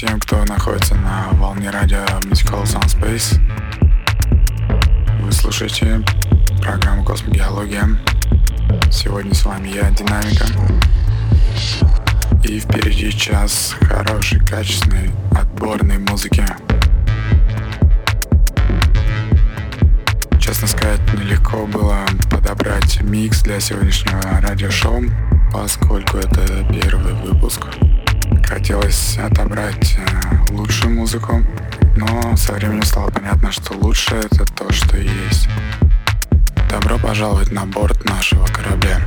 всем, кто находится на волне радио Mystical Sound Space. Вы слушаете программу Космогеология. Сегодня с вами я, Динамика. И впереди час хорошей, качественной, отборной музыки. Честно сказать, нелегко было подобрать микс для сегодняшнего радиошоу, поскольку это первый выпуск. Хотелось отобрать э, лучшую музыку, но со временем стало понятно, что лучше это то, что есть. Добро пожаловать на борт нашего корабля.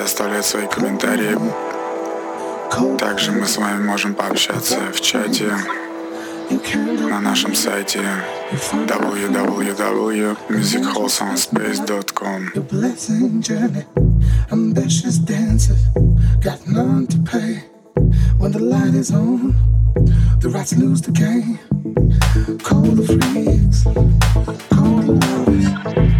можете оставлять свои комментарии. Также мы с вами можем пообщаться в чате на нашем сайте www.musicwholesomespace.com Ambitious dancers got none to pay when the light is on. The rats lose the game. Call the freaks, call the lovers.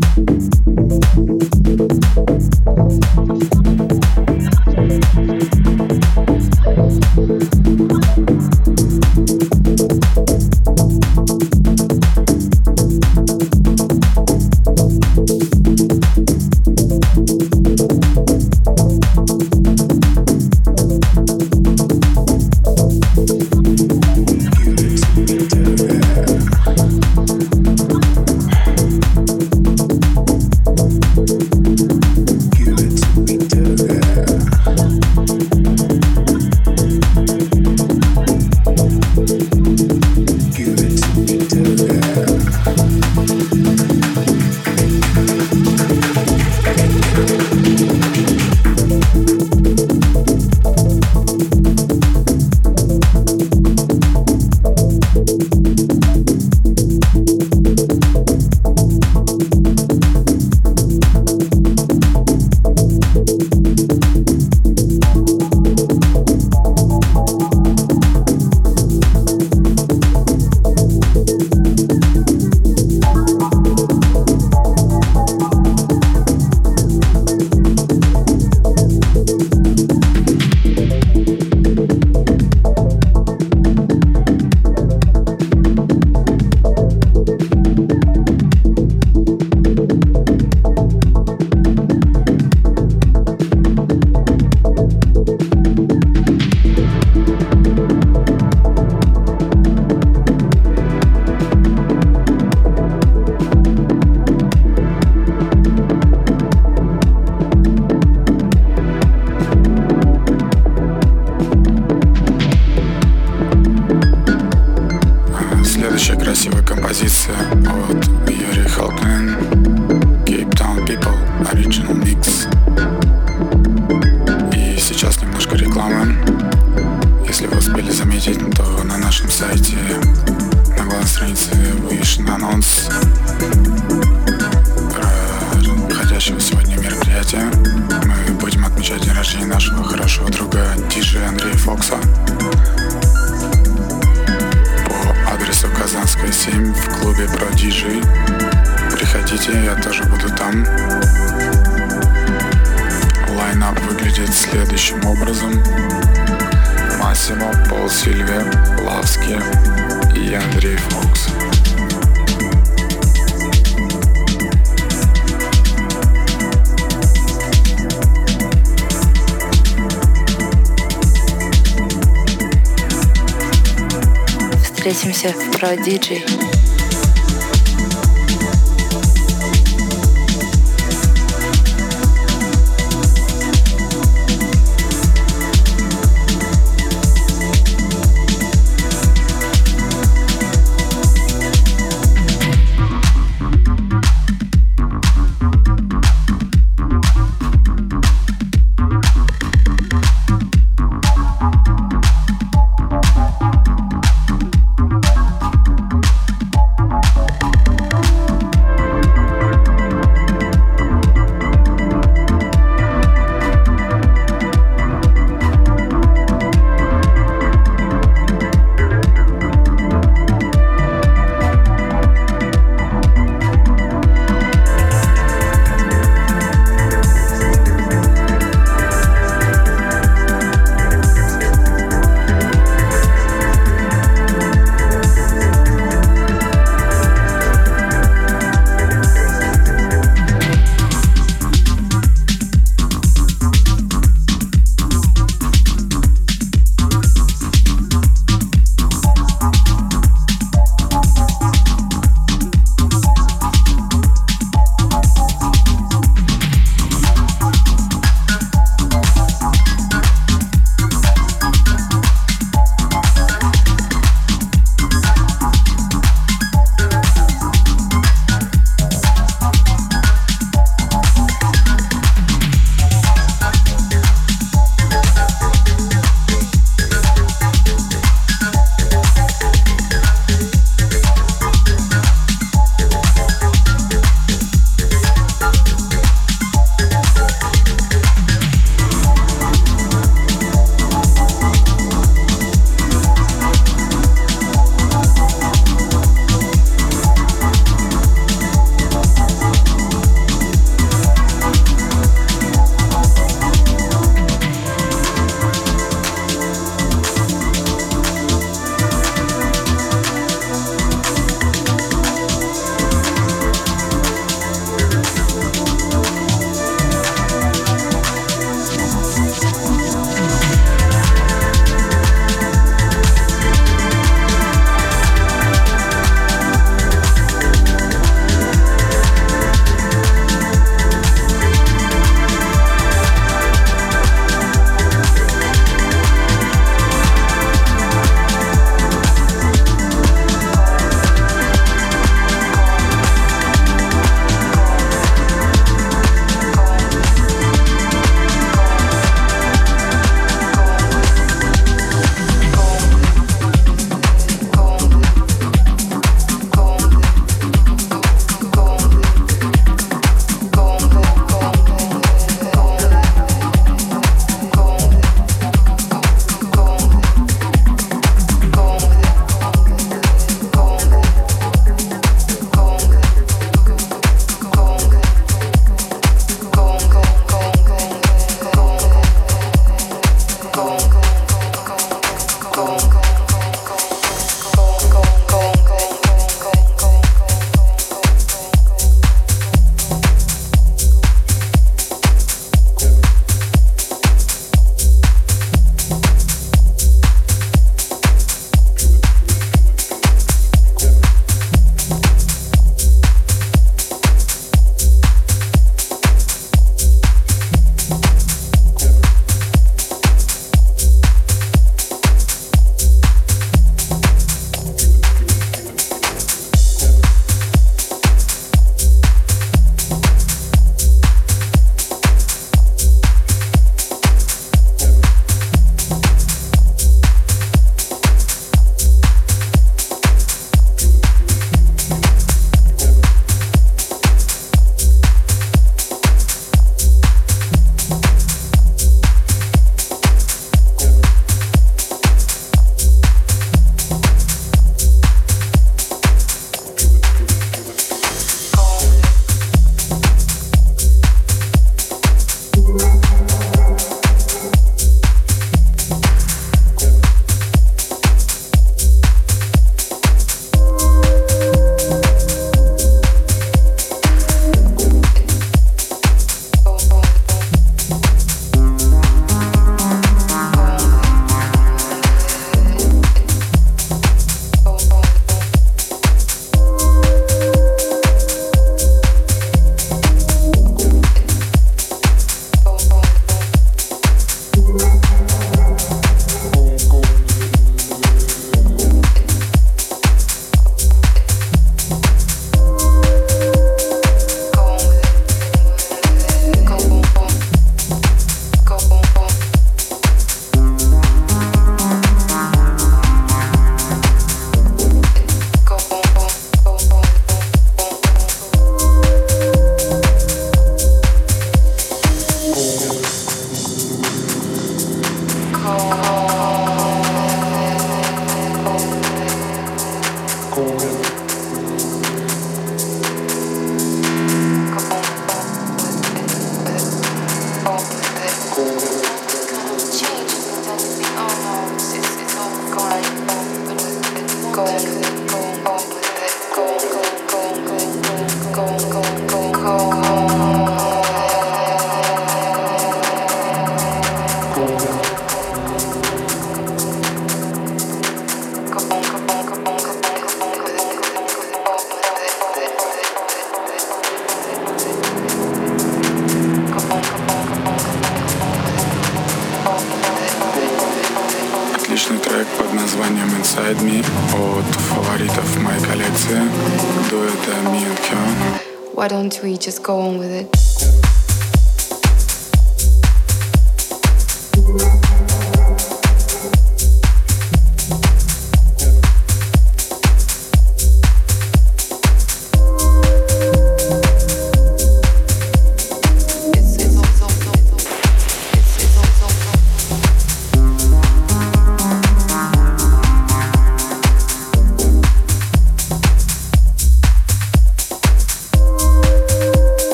встретимся, про диджей.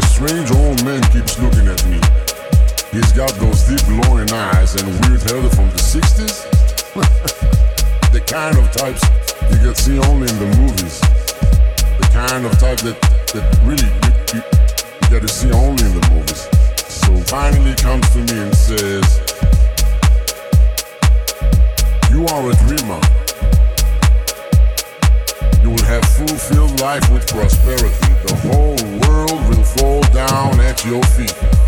A strange old man keeps looking at me. He's got those deep glowing eyes and weird hair from the 60s. the kind of types you can see only in the movies. The kind of type that, that really you, you, you get to see only in the movies. So finally comes to me and says, You are a dreamer. Will have fulfilled life with prosperity. The whole world will fall down at your feet.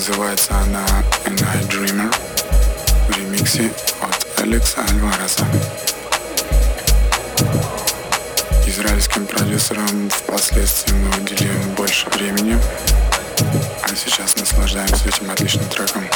Называется она A Night Dreamer в ремиксе от Алекса Альвареса. Израильским продюсерам впоследствии мы уделим больше времени, а сейчас наслаждаемся этим отличным треком.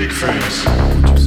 big friends.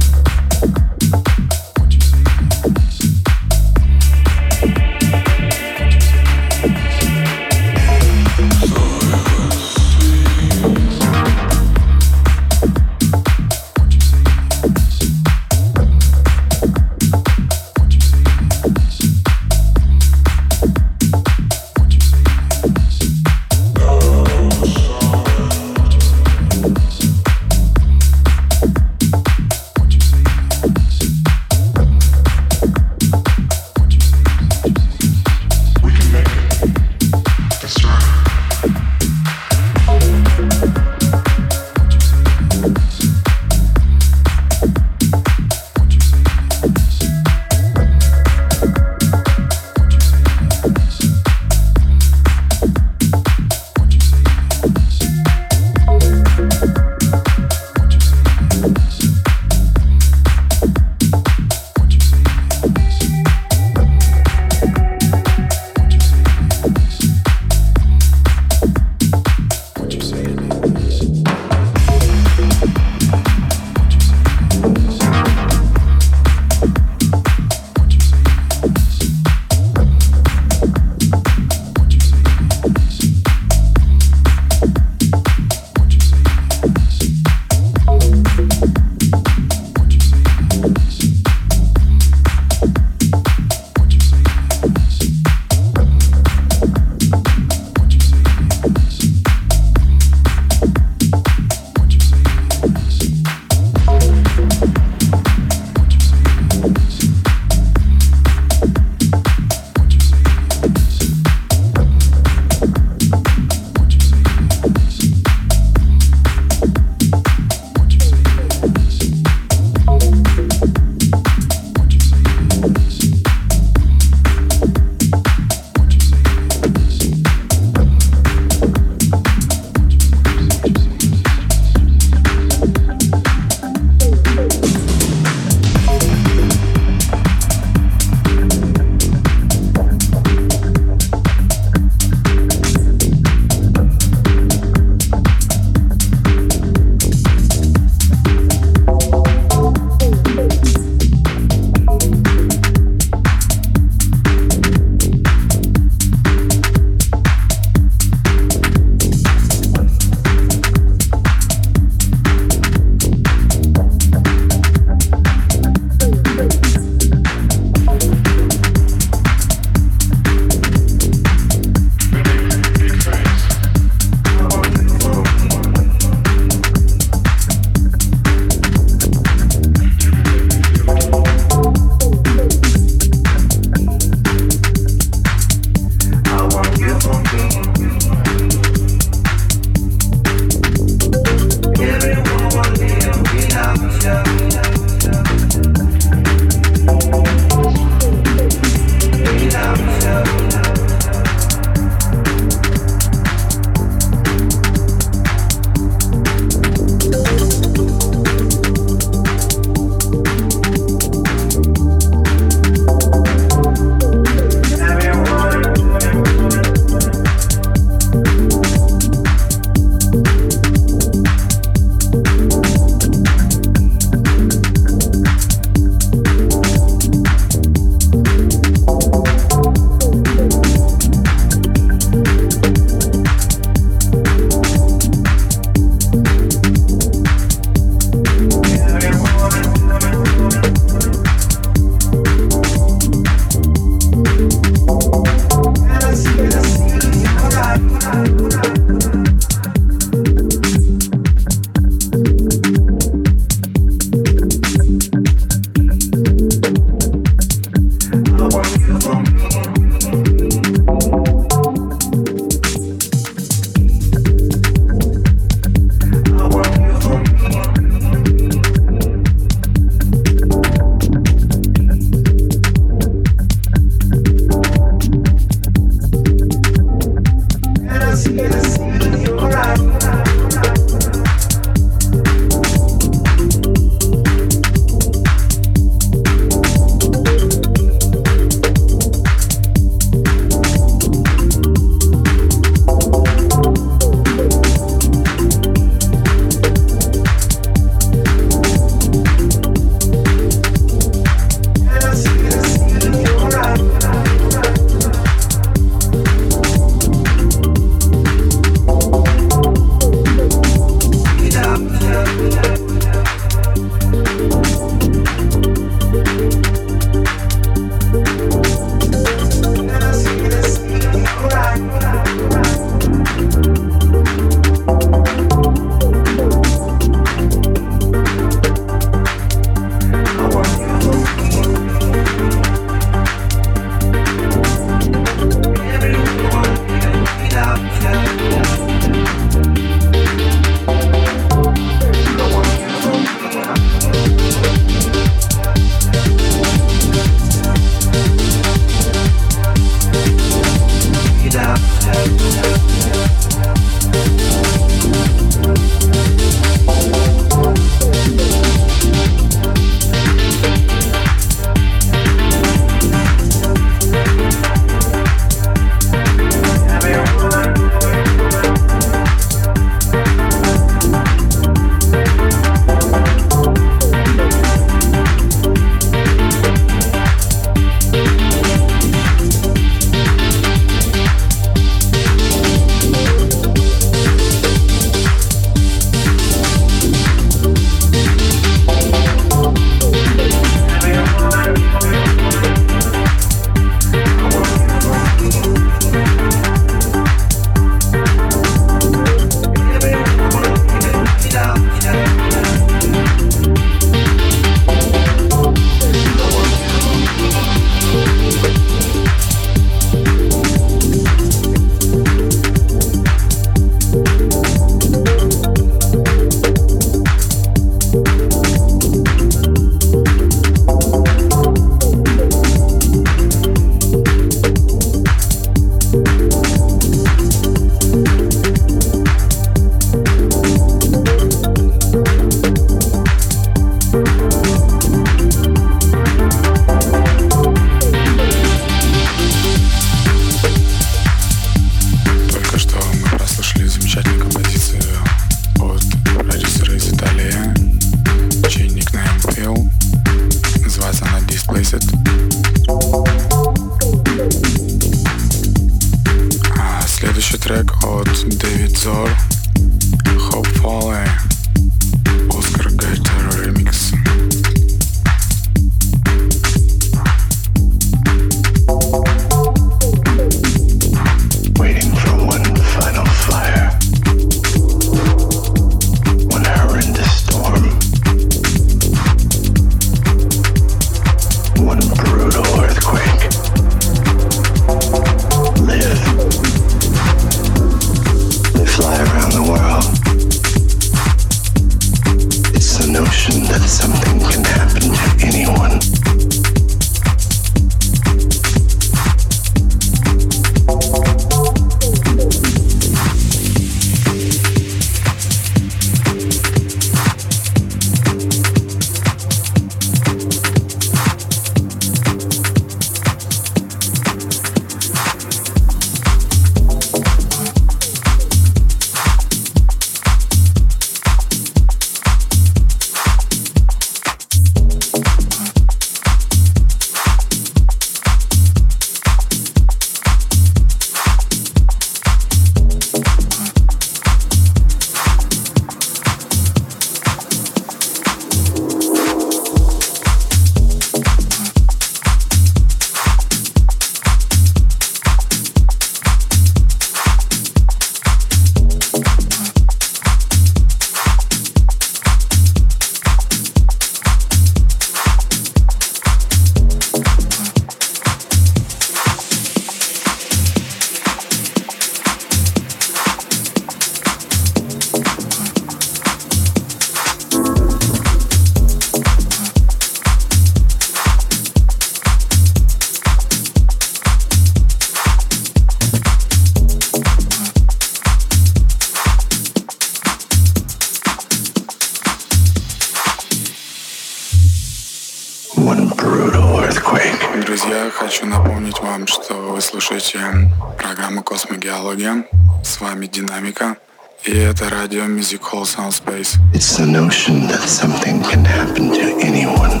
И это радио Music Hall Sound Space. It's the notion that something can happen to anyone.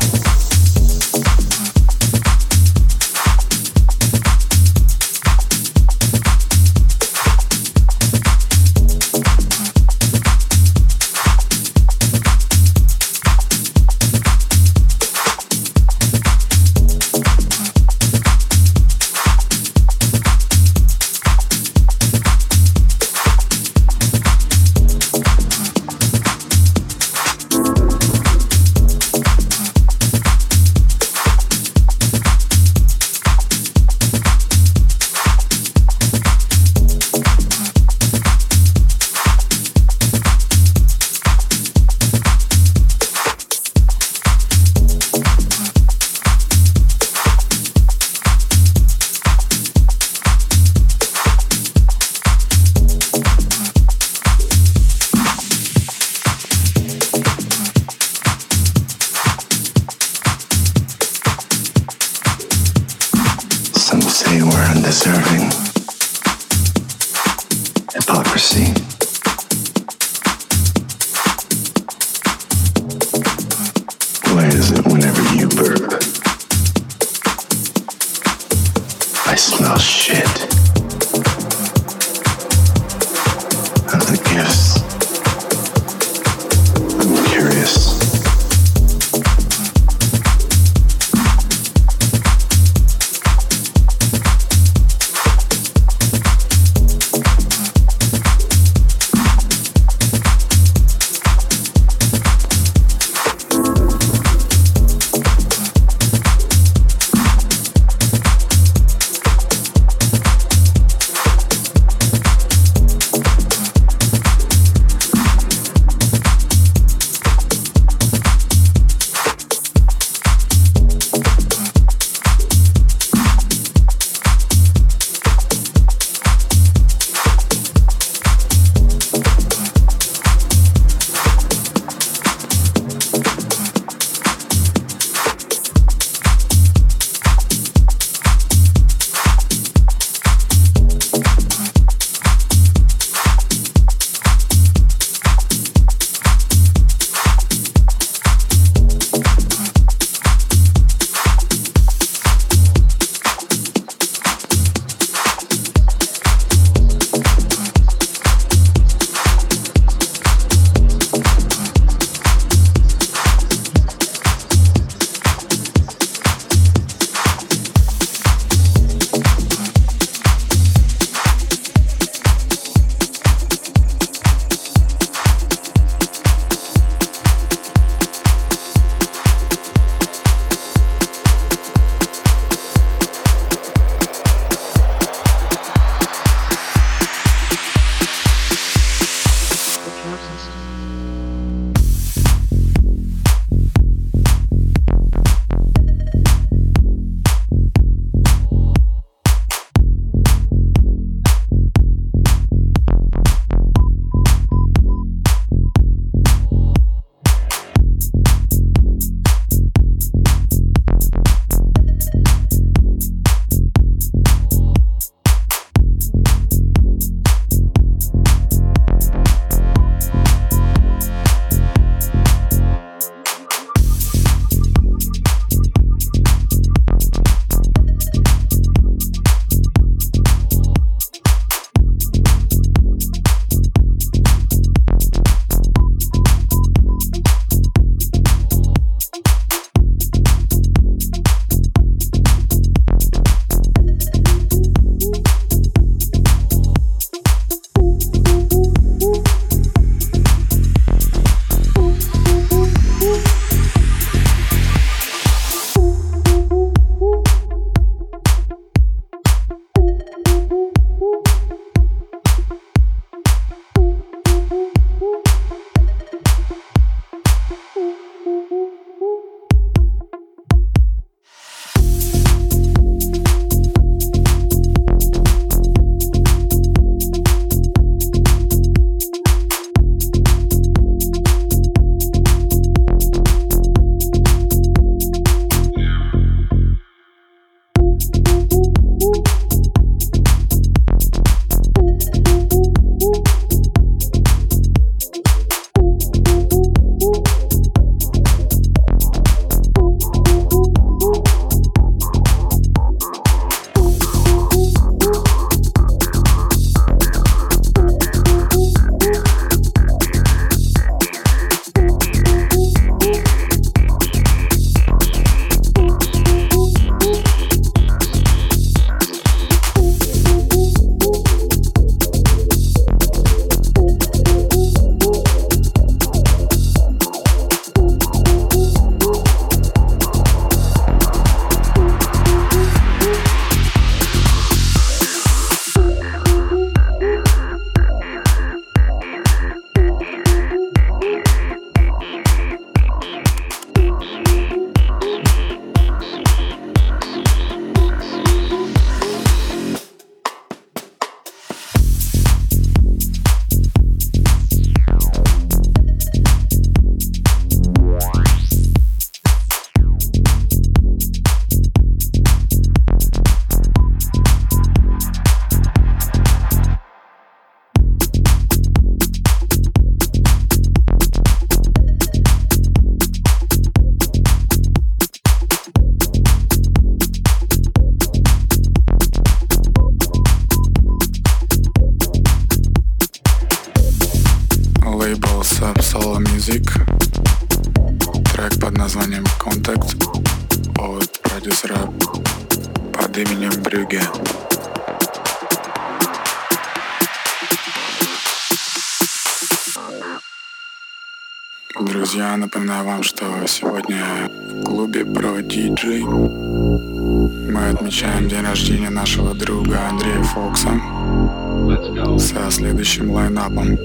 следующим лайнапом.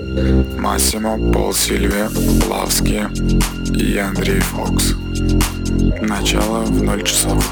Массимо, Пол Сильве, Лавский и Андрей Фокс. Начало в 0 часов.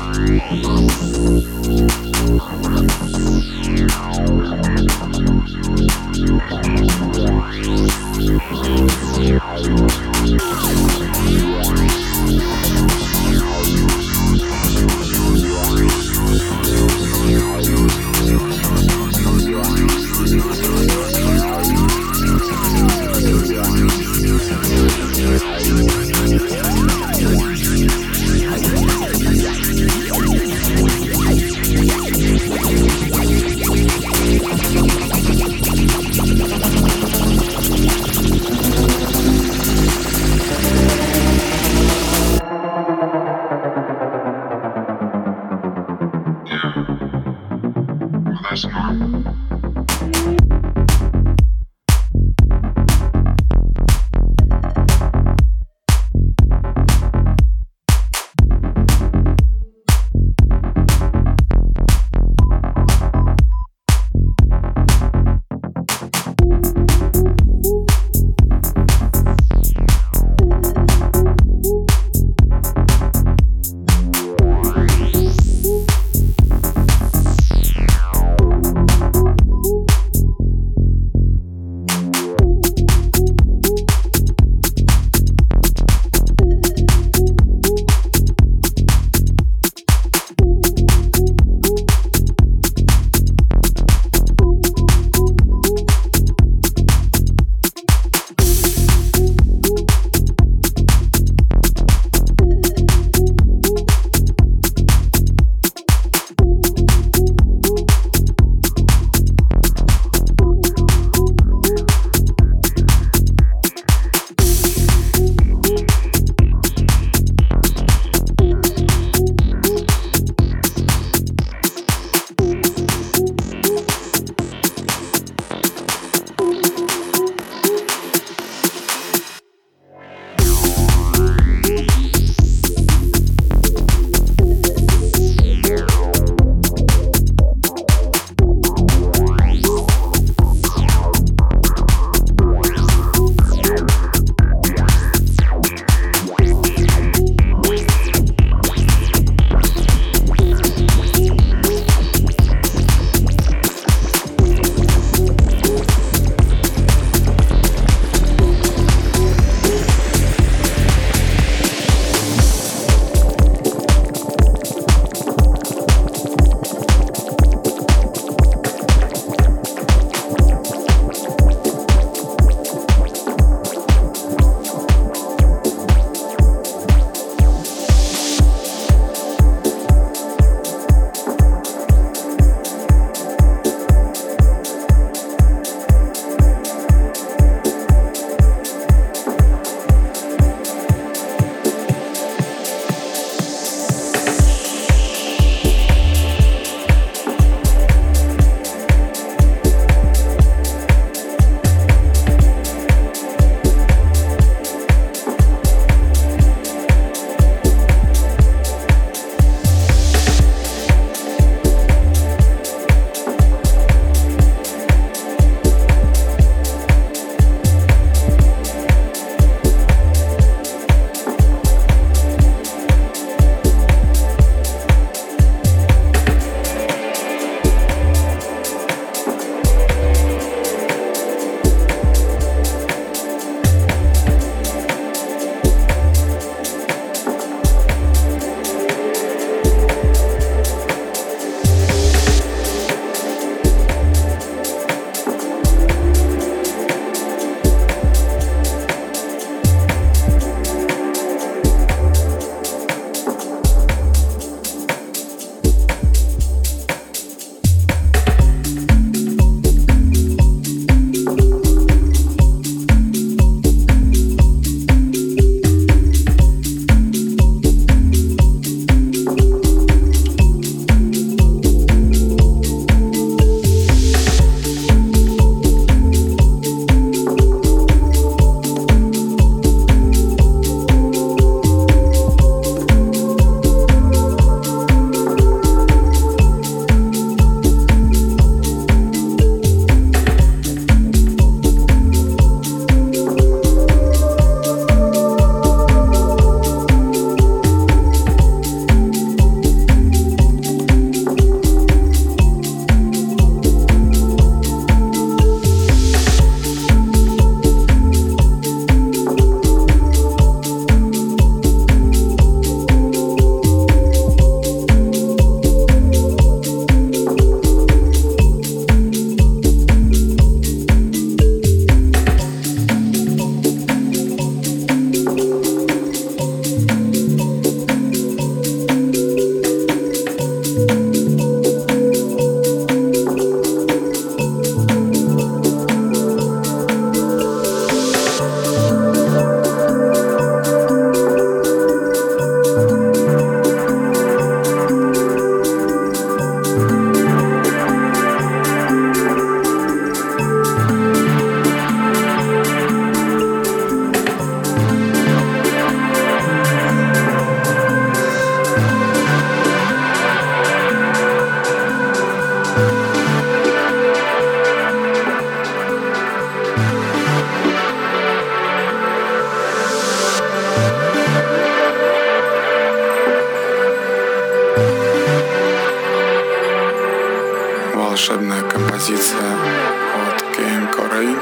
Christopher. волшебная композиция от Кейн Корей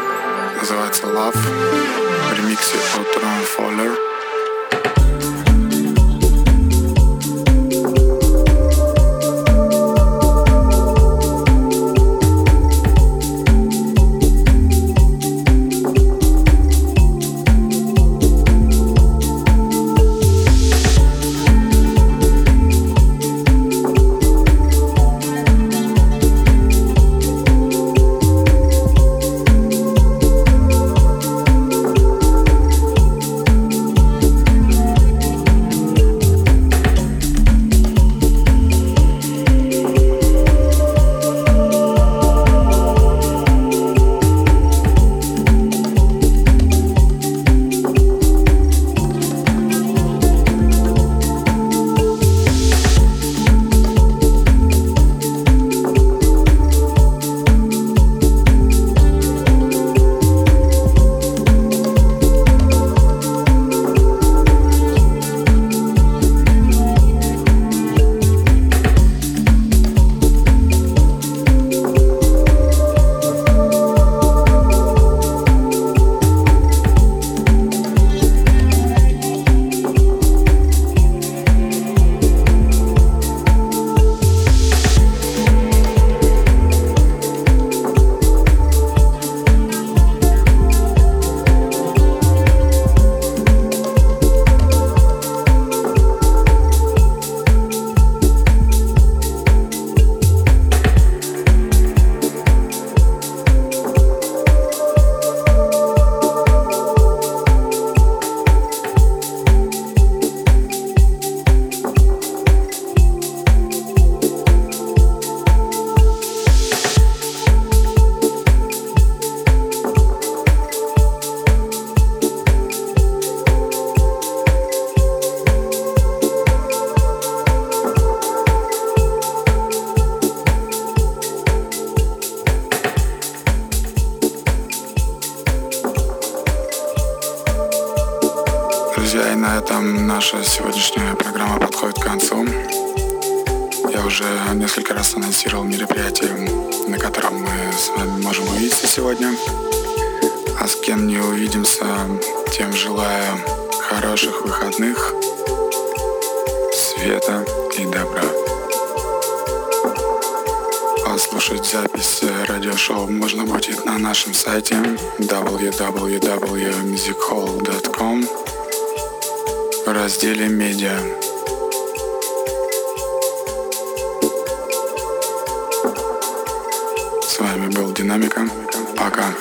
называется Love в ремиксе от Рон Фоллер. шоу можно будет на нашем сайте www.musichall.com в разделе «Медиа». С вами был Динамика. Пока.